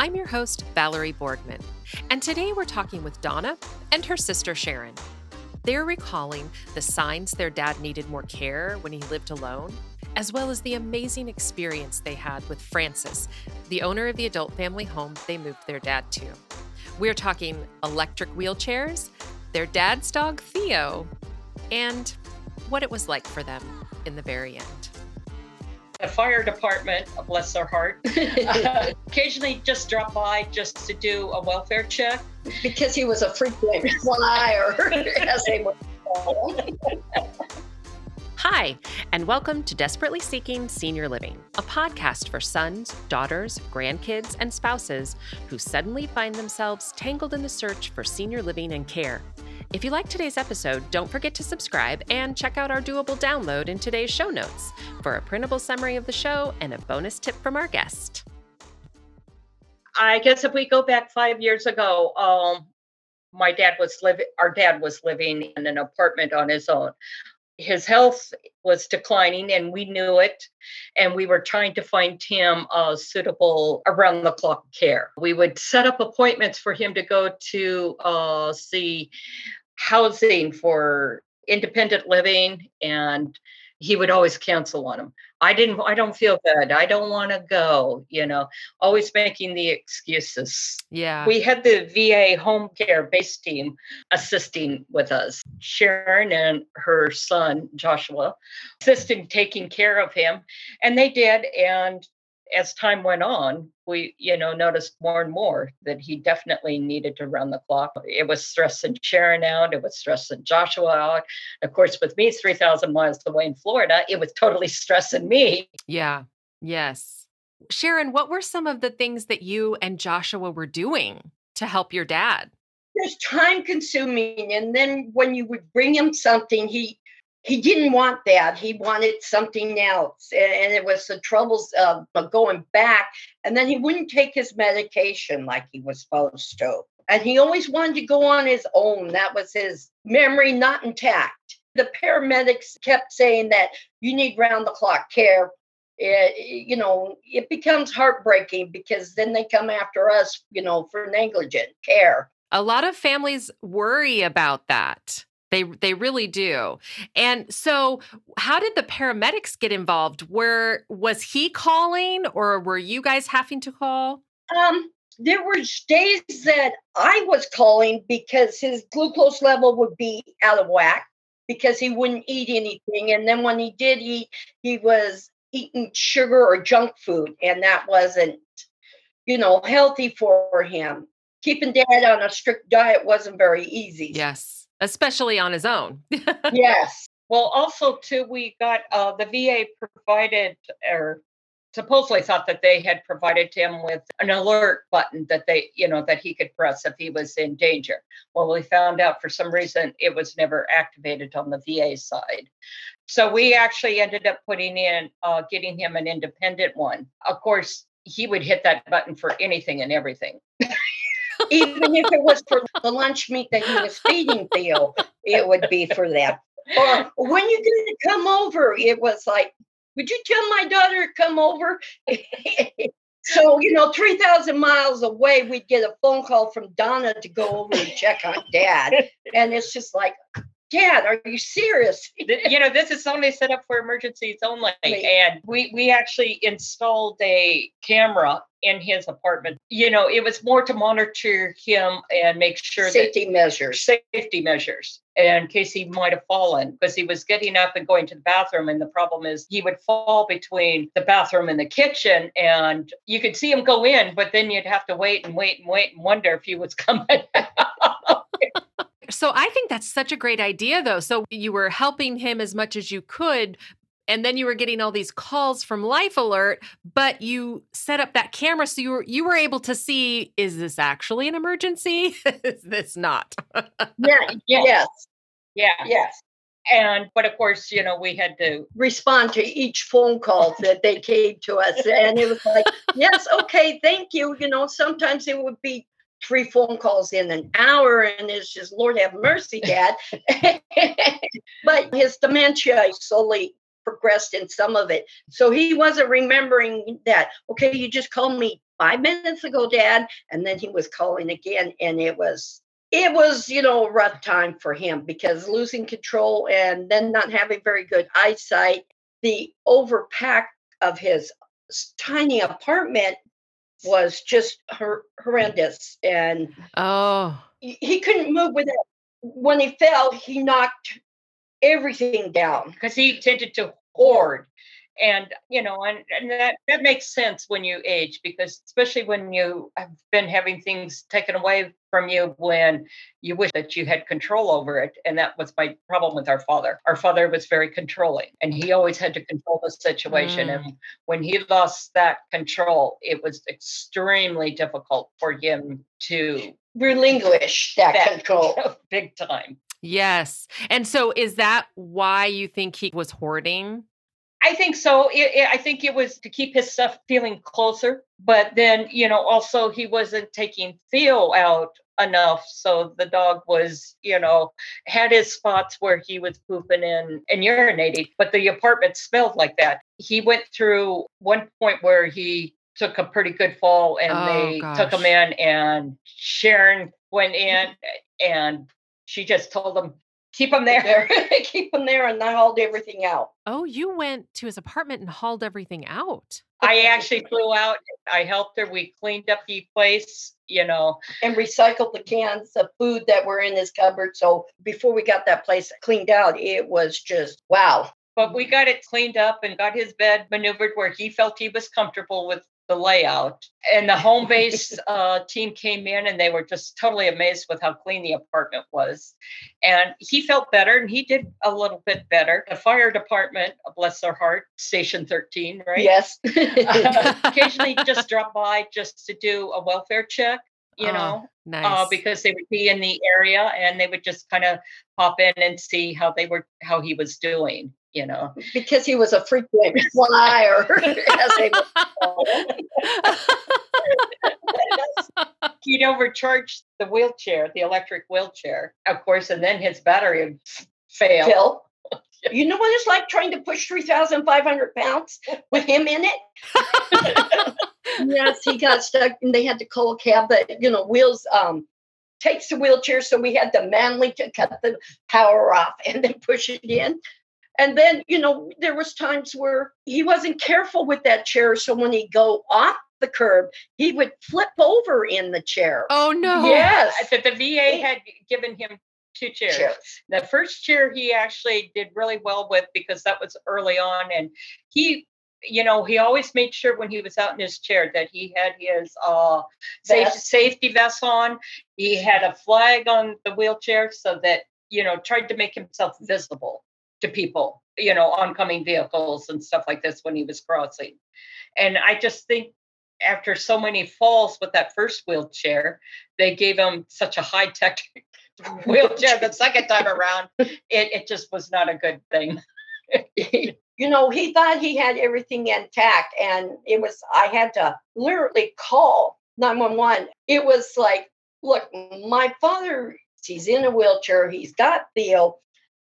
I'm your host, Valerie Borgman, and today we're talking with Donna and her sister Sharon. They're recalling the signs their dad needed more care when he lived alone, as well as the amazing experience they had with Francis, the owner of the adult family home they moved their dad to. We're talking electric wheelchairs, their dad's dog Theo, and what it was like for them in the very end. The fire department, bless their heart, uh, occasionally just drop by just to do a welfare check. Because he was a frequent flyer, as they would call. Hi, and welcome to Desperately Seeking Senior Living, a podcast for sons, daughters, grandkids, and spouses who suddenly find themselves tangled in the search for senior living and care. If you like today's episode, don't forget to subscribe and check out our doable download in today's show notes for a printable summary of the show and a bonus tip from our guest. I guess if we go back five years ago, um, my dad was living. Our dad was living in an apartment on his own. His health was declining, and we knew it. And we were trying to find him uh, suitable around the clock care. We would set up appointments for him to go to uh, see housing for independent living and he would always cancel on them i didn't i don't feel good. I don't want to go you know always making the excuses. Yeah. we had the va home care base team assisting with us. Sharon and her son joshua assisting taking care of him and they did and as time went on, we, you know, noticed more and more that he definitely needed to run the clock. It was stressing Sharon out. It was stressing Joshua out. Of course, with me, 3,000 miles away in Florida, it was totally stressing me. Yeah. Yes. Sharon, what were some of the things that you and Joshua were doing to help your dad? It's time consuming. And then when you would bring him something, he he didn't want that. He wanted something else. And it was the troubles of going back. And then he wouldn't take his medication like he was supposed to. And he always wanted to go on his own. That was his memory not intact. The paramedics kept saying that you need round the clock care. It, you know, it becomes heartbreaking because then they come after us, you know, for negligent care. A lot of families worry about that. They they really do. And so how did the paramedics get involved? Were was he calling or were you guys having to call? Um, there were days that I was calling because his glucose level would be out of whack because he wouldn't eat anything. And then when he did eat, he was eating sugar or junk food, and that wasn't, you know, healthy for him. Keeping dad on a strict diet wasn't very easy. Yes, especially on his own. Yes. Well, also, too, we got uh, the VA provided, or supposedly thought that they had provided him with an alert button that they, you know, that he could press if he was in danger. Well, we found out for some reason it was never activated on the VA side. So we actually ended up putting in, uh, getting him an independent one. Of course, he would hit that button for anything and everything. Even if it was for the lunch meat that he was feeding Theo, it would be for that. Or when you going to come over? It was like, would you tell my daughter to come over? so, you know, 3,000 miles away, we'd get a phone call from Donna to go over and check on dad. And it's just like, Dad, are you serious? You know this is only set up for emergencies only and we we actually installed a camera in his apartment you know it was more to monitor him and make sure Safety measures. safety measures in case he might have fallen because he was getting up and going to the bathroom and the problem is he would fall between the bathroom and the kitchen and you could see him go in but then you'd have to wait and wait and wait and wonder if he was coming out. So I think that's such a great idea though. So you were helping him as much as you could and then you were getting all these calls from Life Alert, but you set up that camera so you were you were able to see is this actually an emergency? is this not? Yeah. Yes. Yes. yeah Yes. and but of course you know we had to Respond to each phone call that they came to us. And it was like, yes, okay, thank you. You know, sometimes it would be three phone calls in an hour, and it's just, Lord have mercy, Dad. but his dementia slowly progressed in some of it. So he wasn't remembering that, okay, you just called me five minutes ago, Dad. And then he was calling again. And it was, it was, you know, a rough time for him because losing control and then not having very good eyesight, the overpack of his tiny apartment was just hor- horrendous. And oh, he couldn't move with it. When he fell, he knocked everything down because he tended to hoard and you know and, and that that makes sense when you age because especially when you have been having things taken away from you when you wish that you had control over it and that was my problem with our father. Our father was very controlling and he always had to control the situation mm. and when he lost that control it was extremely difficult for him to relinquish that, that control. big time. Yes and so is that why you think he was hoarding I think so. It, it, I think it was to keep his stuff feeling closer, but then you know also he wasn't taking Theo out enough, so the dog was you know had his spots where he was pooping in and urinating, but the apartment smelled like that. He went through one point where he took a pretty good fall, and oh, they gosh. took him in, and Sharon went in and she just told him keep them there. keep them there, and I hauled everything out. Oh, you went to his apartment and hauled everything out. I actually flew out. I helped her. We cleaned up the place, you know, and recycled the cans of food that were in his cupboard. So before we got that place cleaned out, it was just wow. But we got it cleaned up and got his bed maneuvered where he felt he was comfortable with the layout. And the home base uh, team came in and they were just totally amazed with how clean the apartment was. And he felt better and he did a little bit better. The fire department, bless their heart, Station 13, right? Yes. uh, occasionally just drop by just to do a welfare check you oh, know, uh, nice. uh, because they would be in the area and they would just kind of pop in and see how they were, how he was doing you know, because he was a frequent flyer, as they He'd overcharged the wheelchair, the electric wheelchair, of course, and then his battery would fail. You know what it's like trying to push 3,500 pounds with him in it? yes, he got stuck and they had to call a cab, but, you know, wheels um, takes the wheelchair. So we had to manly to cut the power off and then push it in. And then, you know, there was times where he wasn't careful with that chair. So when he go off the curb, he would flip over in the chair. Oh no. Yes. That the VA had given him two chairs. chairs. The first chair he actually did really well with because that was early on. And he you know, he always made sure when he was out in his chair that he had his uh, safety, safety vest on. He had a flag on the wheelchair so that, you know, tried to make himself visible to people, you know, oncoming vehicles and stuff like this when he was crossing. And I just think after so many falls with that first wheelchair, they gave him such a high tech wheelchair the second time around. It, it just was not a good thing. you know, he thought he had everything intact, and it was, I had to literally call 911. It was like, look, my father, he's in a wheelchair, he's got Theo,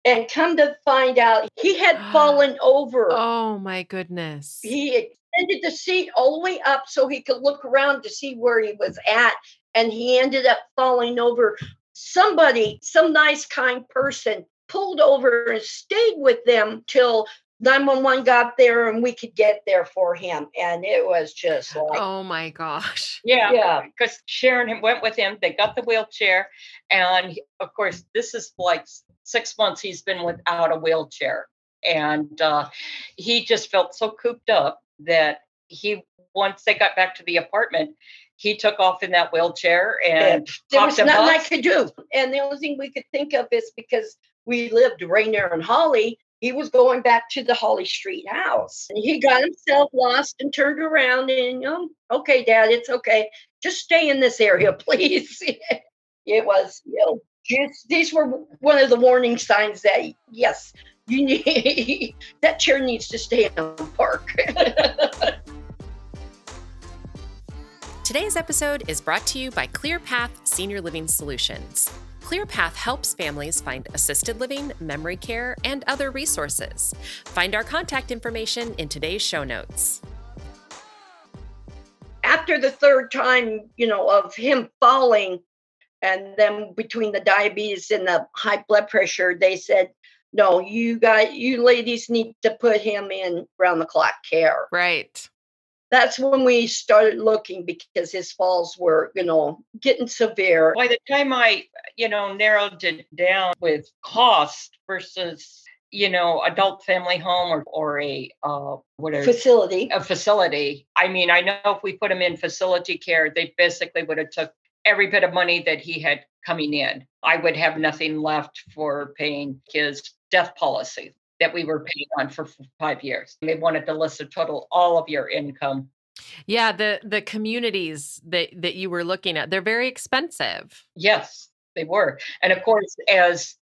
and come to find out, he had fallen over. Oh my goodness. He extended the seat all the way up so he could look around to see where he was at. And he ended up falling over. Somebody, some nice, kind person, pulled over and stayed with them till 911 got there and we could get there for him. And it was just like, oh my gosh. Yeah. Yeah. Because Sharon went with him. They got the wheelchair. And of course, this is like six months he's been without a wheelchair. And uh, he just felt so cooped up that he, once they got back to the apartment, he took off in that wheelchair and there was nothing I could do. And the only thing we could think of is because we lived right near in Holly, he was going back to the Holly Street house. And he got himself lost and turned around and, oh, okay, Dad, it's okay. Just stay in this area, please. it was, you know, just, these were one of the warning signs that yes, you need that chair needs to stay in the park. Today's episode is brought to you by ClearPath Senior Living Solutions. ClearPath helps families find assisted living, memory care, and other resources. Find our contact information in today's show notes after the third time, you know, of him falling, and then between the diabetes and the high blood pressure, they said, no, you got you ladies need to put him in round the clock care. Right. That's when we started looking because his falls were, you know, getting severe. By the time I, you know, narrowed it down with cost versus you know, adult family home or, or a uh, whatever facility. A facility. I mean, I know if we put him in facility care, they basically would have took every bit of money that he had coming in. I would have nothing left for paying his death policy that we were paying on for five years. They wanted to list a total all of your income. Yeah, the the communities that that you were looking at, they're very expensive. Yes, they were. And of course, as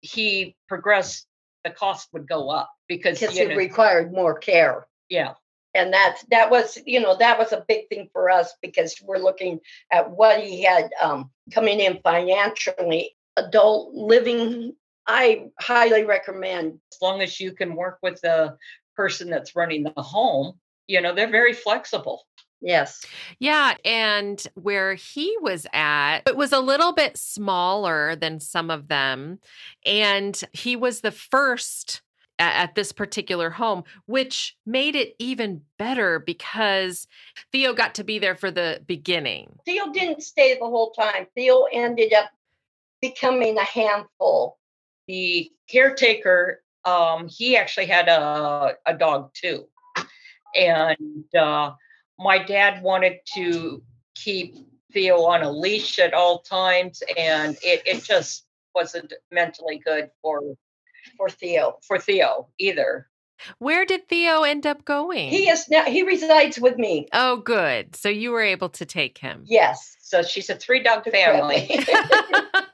he progressed the cost would go up because because you it know, required more care. yeah And that's that was, you know, that was a big thing for us because we're looking at what he had um, coming in financially. Adult living, I highly recommend. as long as you can work with the person that's running the home you know they're very flexible Yes. Yeah, and where he was at, it was a little bit smaller than some of them, and he was the first at this particular home, which made it even better because Theo got to be there for the beginning. Theo didn't stay the whole time. Theo ended up becoming a handful. The caretaker um he actually had a, a dog too and uh my dad wanted to keep theo on a leash at all times and it, it just wasn't mentally good for for Theo. for theo either Where did Theo end up going? He is now he resides with me. oh, good. So you were able to take him. Yes. so she's a three dog family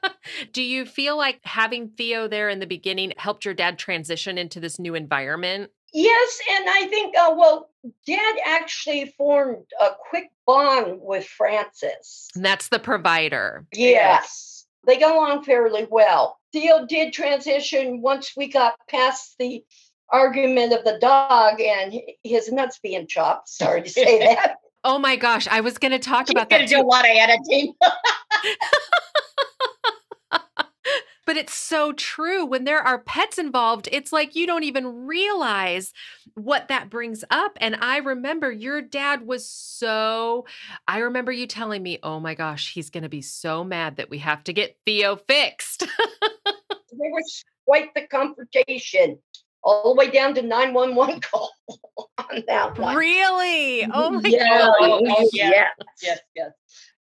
Do you feel like having Theo there in the beginning helped your dad transition into this new environment? yes, and I think uh, well, Dad actually formed a quick bond with Francis. And that's the provider. Yes. They got along fairly well. Theo did transition once we got past the argument of the dog and his nuts being chopped. Sorry to say that. Oh my gosh, I was going to talk She's about that. gonna do a lot of editing But it's so true. When there are pets involved, it's like you don't even realize what that brings up. And I remember your dad was so, I remember you telling me, oh my gosh, he's going to be so mad that we have to get Theo fixed. there was quite the confrontation, all the way down to 911 call on that one. really? Oh my yeah, God. Oh, yeah. yeah. yes, yes.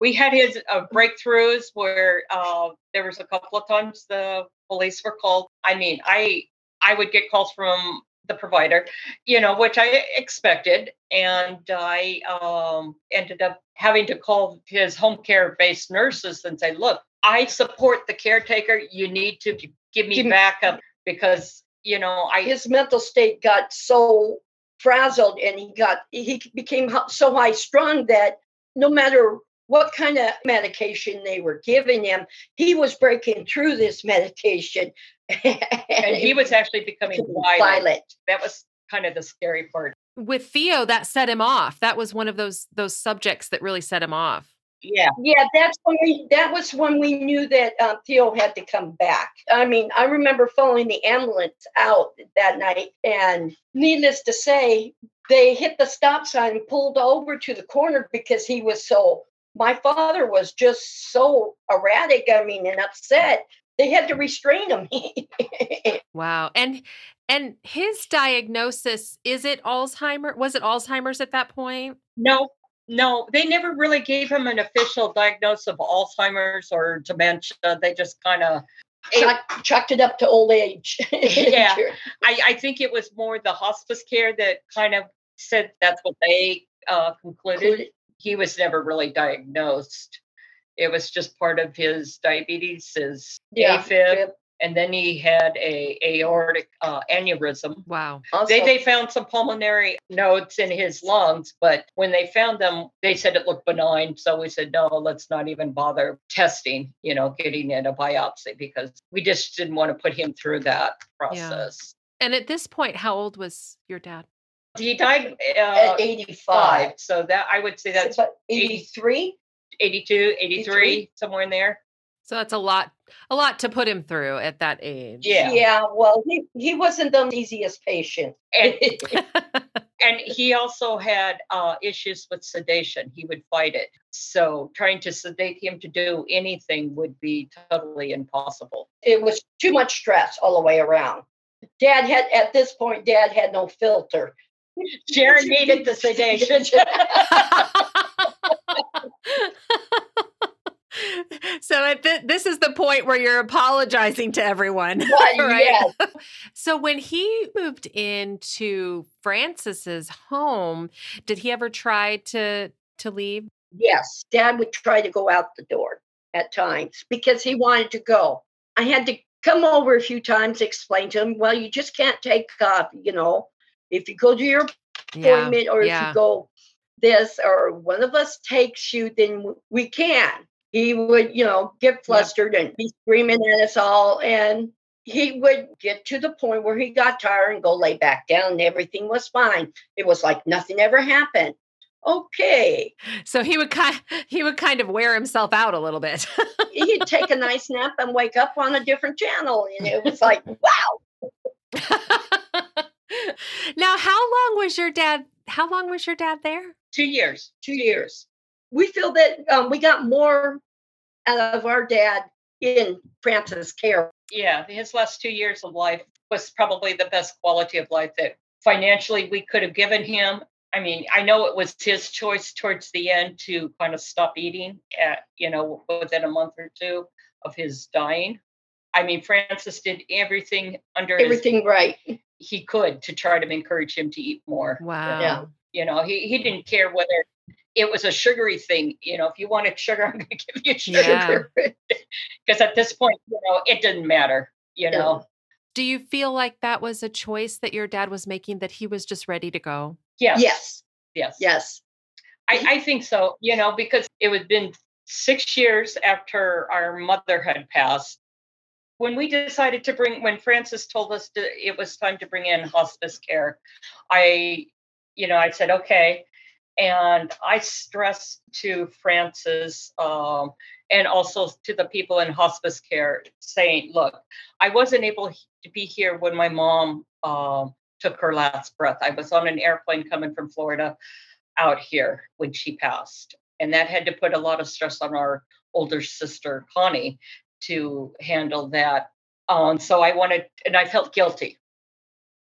We had his uh, breakthroughs where uh, there was a couple of times the police were called. I mean, I I would get calls from the provider, you know, which I expected, and I um, ended up having to call his home care based nurses and say, "Look, I support the caretaker. You need to give me backup because you know I His mental state got so frazzled and he got he became so high strung that no matter what kind of medication they were giving him, he was breaking through this medication. and he was actually becoming violent. violent. That was kind of the scary part. With Theo, that set him off. That was one of those those subjects that really set him off. Yeah. Yeah, that's when we. That was when we knew that um, Theo had to come back. I mean, I remember following the ambulance out that night, and needless to say, they hit the stop sign and pulled over to the corner because he was so. My father was just so erratic. I mean, and upset. They had to restrain him. Wow. And and his diagnosis is it Alzheimer? Was it Alzheimer's at that point? No, no, they never really gave him an official diagnosis of Alzheimer's or dementia. They just kind of, Chuck, chucked it up to old age. Yeah. I, I think it was more the hospice care that kind of said that's what they uh, concluded. He was never really diagnosed. It was just part of his diabetes, his Yeah, AFib, and then he had a aortic uh, aneurysm. Wow. Also, They they found some pulmonary nodes in his lungs, but when they found them, they said it looked benign. So we said, no, let's not even bother testing, you know, getting in a biopsy because we just didn't want to put him through that process. And at this point, how old was your dad? He died uh, at 85. So that I would say that's But 83? 82, 83, somewhere in there. So that's a lot, a lot to put him through at that age. Yeah. Yeah, well, he, he wasn't the easiest patient. And and he also had uh, issues with sedation. He would fight it. So trying to sedate him to do anything would be totally impossible. it was too much stress all the way around. Dad had, at this point, Dad had no filter. Sharon needed the sedation. so at th- this is the point where you're apologizing to everyone, Right, right? So when he moved into Francis's home, did he ever try to to leave? Yes, Dad would try to go out the door at times because he wanted to go. I had to come over a few times, explain to him, well, you just can't take off, you know, if you go to your appointment or if yeah. you go this or one of us takes you, then we can. He would, you know, get flustered and be screaming at us all. And he would get to the point where he got tired and go lay back down and everything was fine. It was like nothing ever happened. Okay. So he would kind he would kind of wear himself out a little bit. He'd take a nice nap and wake up on a different channel. And it was like, wow. now, how long was your dad? How long was your dad there? Two years. two years. We feel that um, we got more out of our dad in Francis' care. Yeah, his last two years of life was probably the best quality of life that financially we could have given him. I mean, I know it was his choice towards the end to kind of stop eating at, you know, within a month or two of his dying. I mean, Francis did everything under his, Everything right. He could to try to encourage him to eat more. Wow. Yeah. You know, he, he didn't care whether it was a sugary thing. You know, if you wanted sugar, I'm going to give you sugar. Yeah. Because at this point, you know, it didn't matter. You Yeah. know, Do you feel like that was a choice that your dad was making that he was just ready to go? yes, Yes, yes, yes. I, I think so. You know, because it had been six years after our mother had passed. When we decided to bring, when Francis told us to, it was time to bring in hospice care, I, you know, I said, okay. And I stressed to Francis um, and also to the people in hospice care saying, look, I wasn't able to be here when my mom um, took her last breath. I was on an airplane coming from Florida out here when she passed. And that had to put a lot of stress on our older sister, Connie, to handle that. Um, so I wanted, and I felt guilty,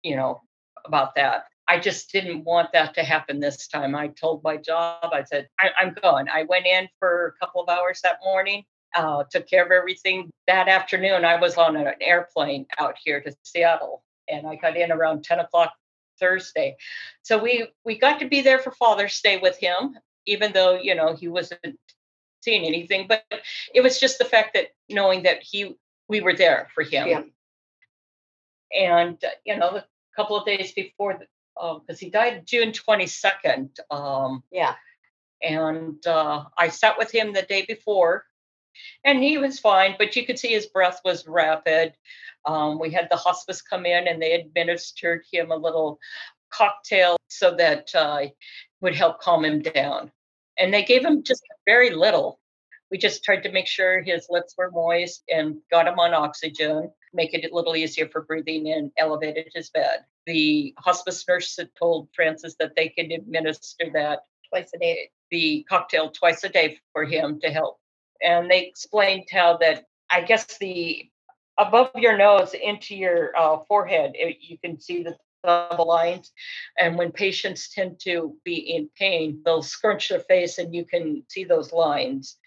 you know, about that. I just didn't want that to happen this time. I told my job, I said, I- I'm going. I went in for a couple of hours that morning, uh, took care of everything. That afternoon, I was on an airplane out here to Seattle, and I got in around 10 o'clock Thursday. So we we got to be there for Father's Day with him, even though you know he wasn't seeing anything. But it was just the fact that knowing that he we were there for him. Yeah. And uh, you know, a couple of days before, because he died June twenty second. Um, Yeah. and uh, I sat with him the day before, and he was fine, but you could see his breath was rapid. Um, we had the hospice come in, and they administered him a little cocktail so that uh, would help calm him down. And they gave him just very little. We just tried to make sure his lips were moist and got him on oxygen, make it a little easier for breathing, and elevated his bed. The hospice nurse had told Francis that they could administer that Twice a day. the cocktail twice a day for him to help. And they explained how that I guess the above your nose into your uh, forehead, it, you can see the double lines. And when patients tend to be in pain, they'll scrunch their face and you can see those lines.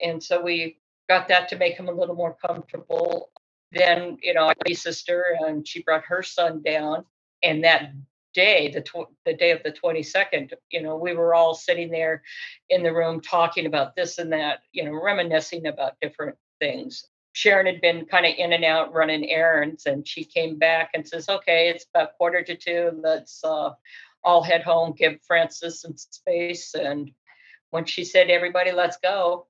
And so we got that to make him a little more comfortable. Then, you know, a sister and she brought her son down. And that day, the tw- the day of the 22nd, you know, we were all sitting there in the room talking about this and that, you know, reminiscing about different things. Sharon had been kind of in and out running errands, and she came back and says, "Okay, it's about quarter to two. Let's uh, all head home, give Francis some space." And when she said, "Everybody, let's go,"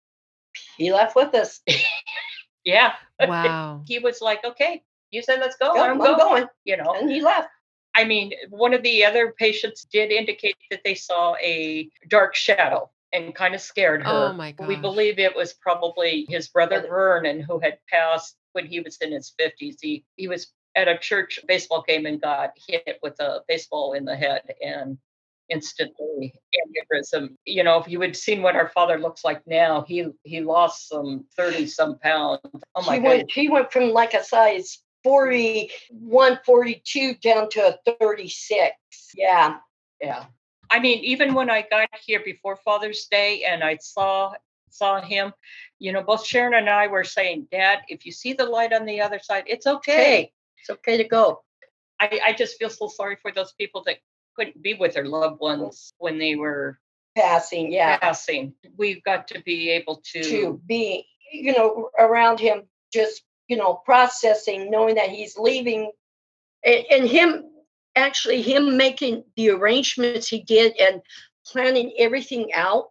He left with us. yeah, Wow. he was like, "Okay, you said let's go. Yeah, I'm I'm going." going. You know, And he left. I mean, one of the other patients did indicate that they saw a dark shadow and kind of scared her. Oh my god. We believe it was probably his brother Vernon who had passed when he was in his 50s. He he was at a church baseball game and got hit with a baseball in the head and instantly aneurysm. You know, if you had seen what our father looks like now, he he lost some 30 some pounds. Oh my he god. went he went from like a size 41, 42 down to a 36. Yeah. Yeah. I mean, even when I got here before Father's Day and I saw saw him, you know, both Sharon and I were saying, Dad, if you see the light on the other side, it's okay. It's okay to go. I, I just feel so sorry for those people that couldn't be with their loved ones when they were Passing, yeah. passing. We've got to be able to, To be, you know, around him, just, you know, processing, knowing that he's leaving. And, and him, actually, him making the arrangements he did and planning everything out.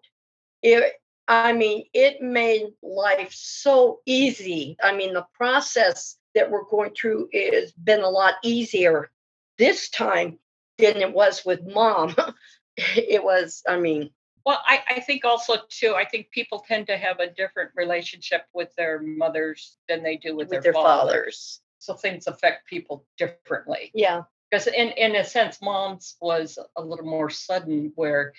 It, I mean, it made life so easy. I mean, the process that we're going through has been a lot easier this time than it was with mom. it was, I mean, well, I, I think also too, I think people tend to have a different relationship with their mothers than they do with, with their, their fathers. fathers. So things affect people differently. Yeah. Because in in a sense mom's was a little more sudden where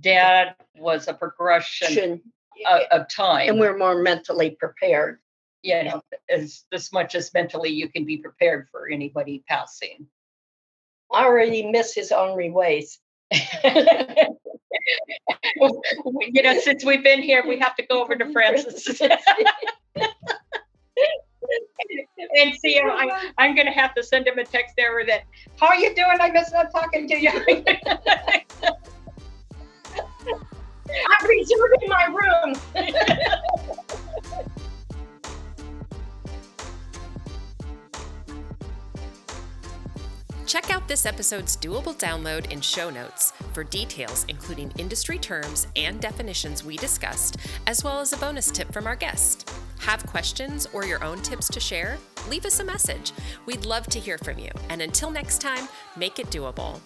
dad was a progression of, of time and we're more mentally prepared. you know as as much as mentally you can be prepared for anybody passing I already miss his ornery ways. you know since we've been here we have to go over to francis and see him. I, i'm going to have to send him a text there that how are you doing i miss not talking to you I'm reserving my room. Check out this episode's doable download in show notes for details, including industry terms and definitions we discussed, as well as a bonus tip from our guest. Have questions or your own tips to share? Leave us a message. We'd love to hear from you. And until next time, make it doable.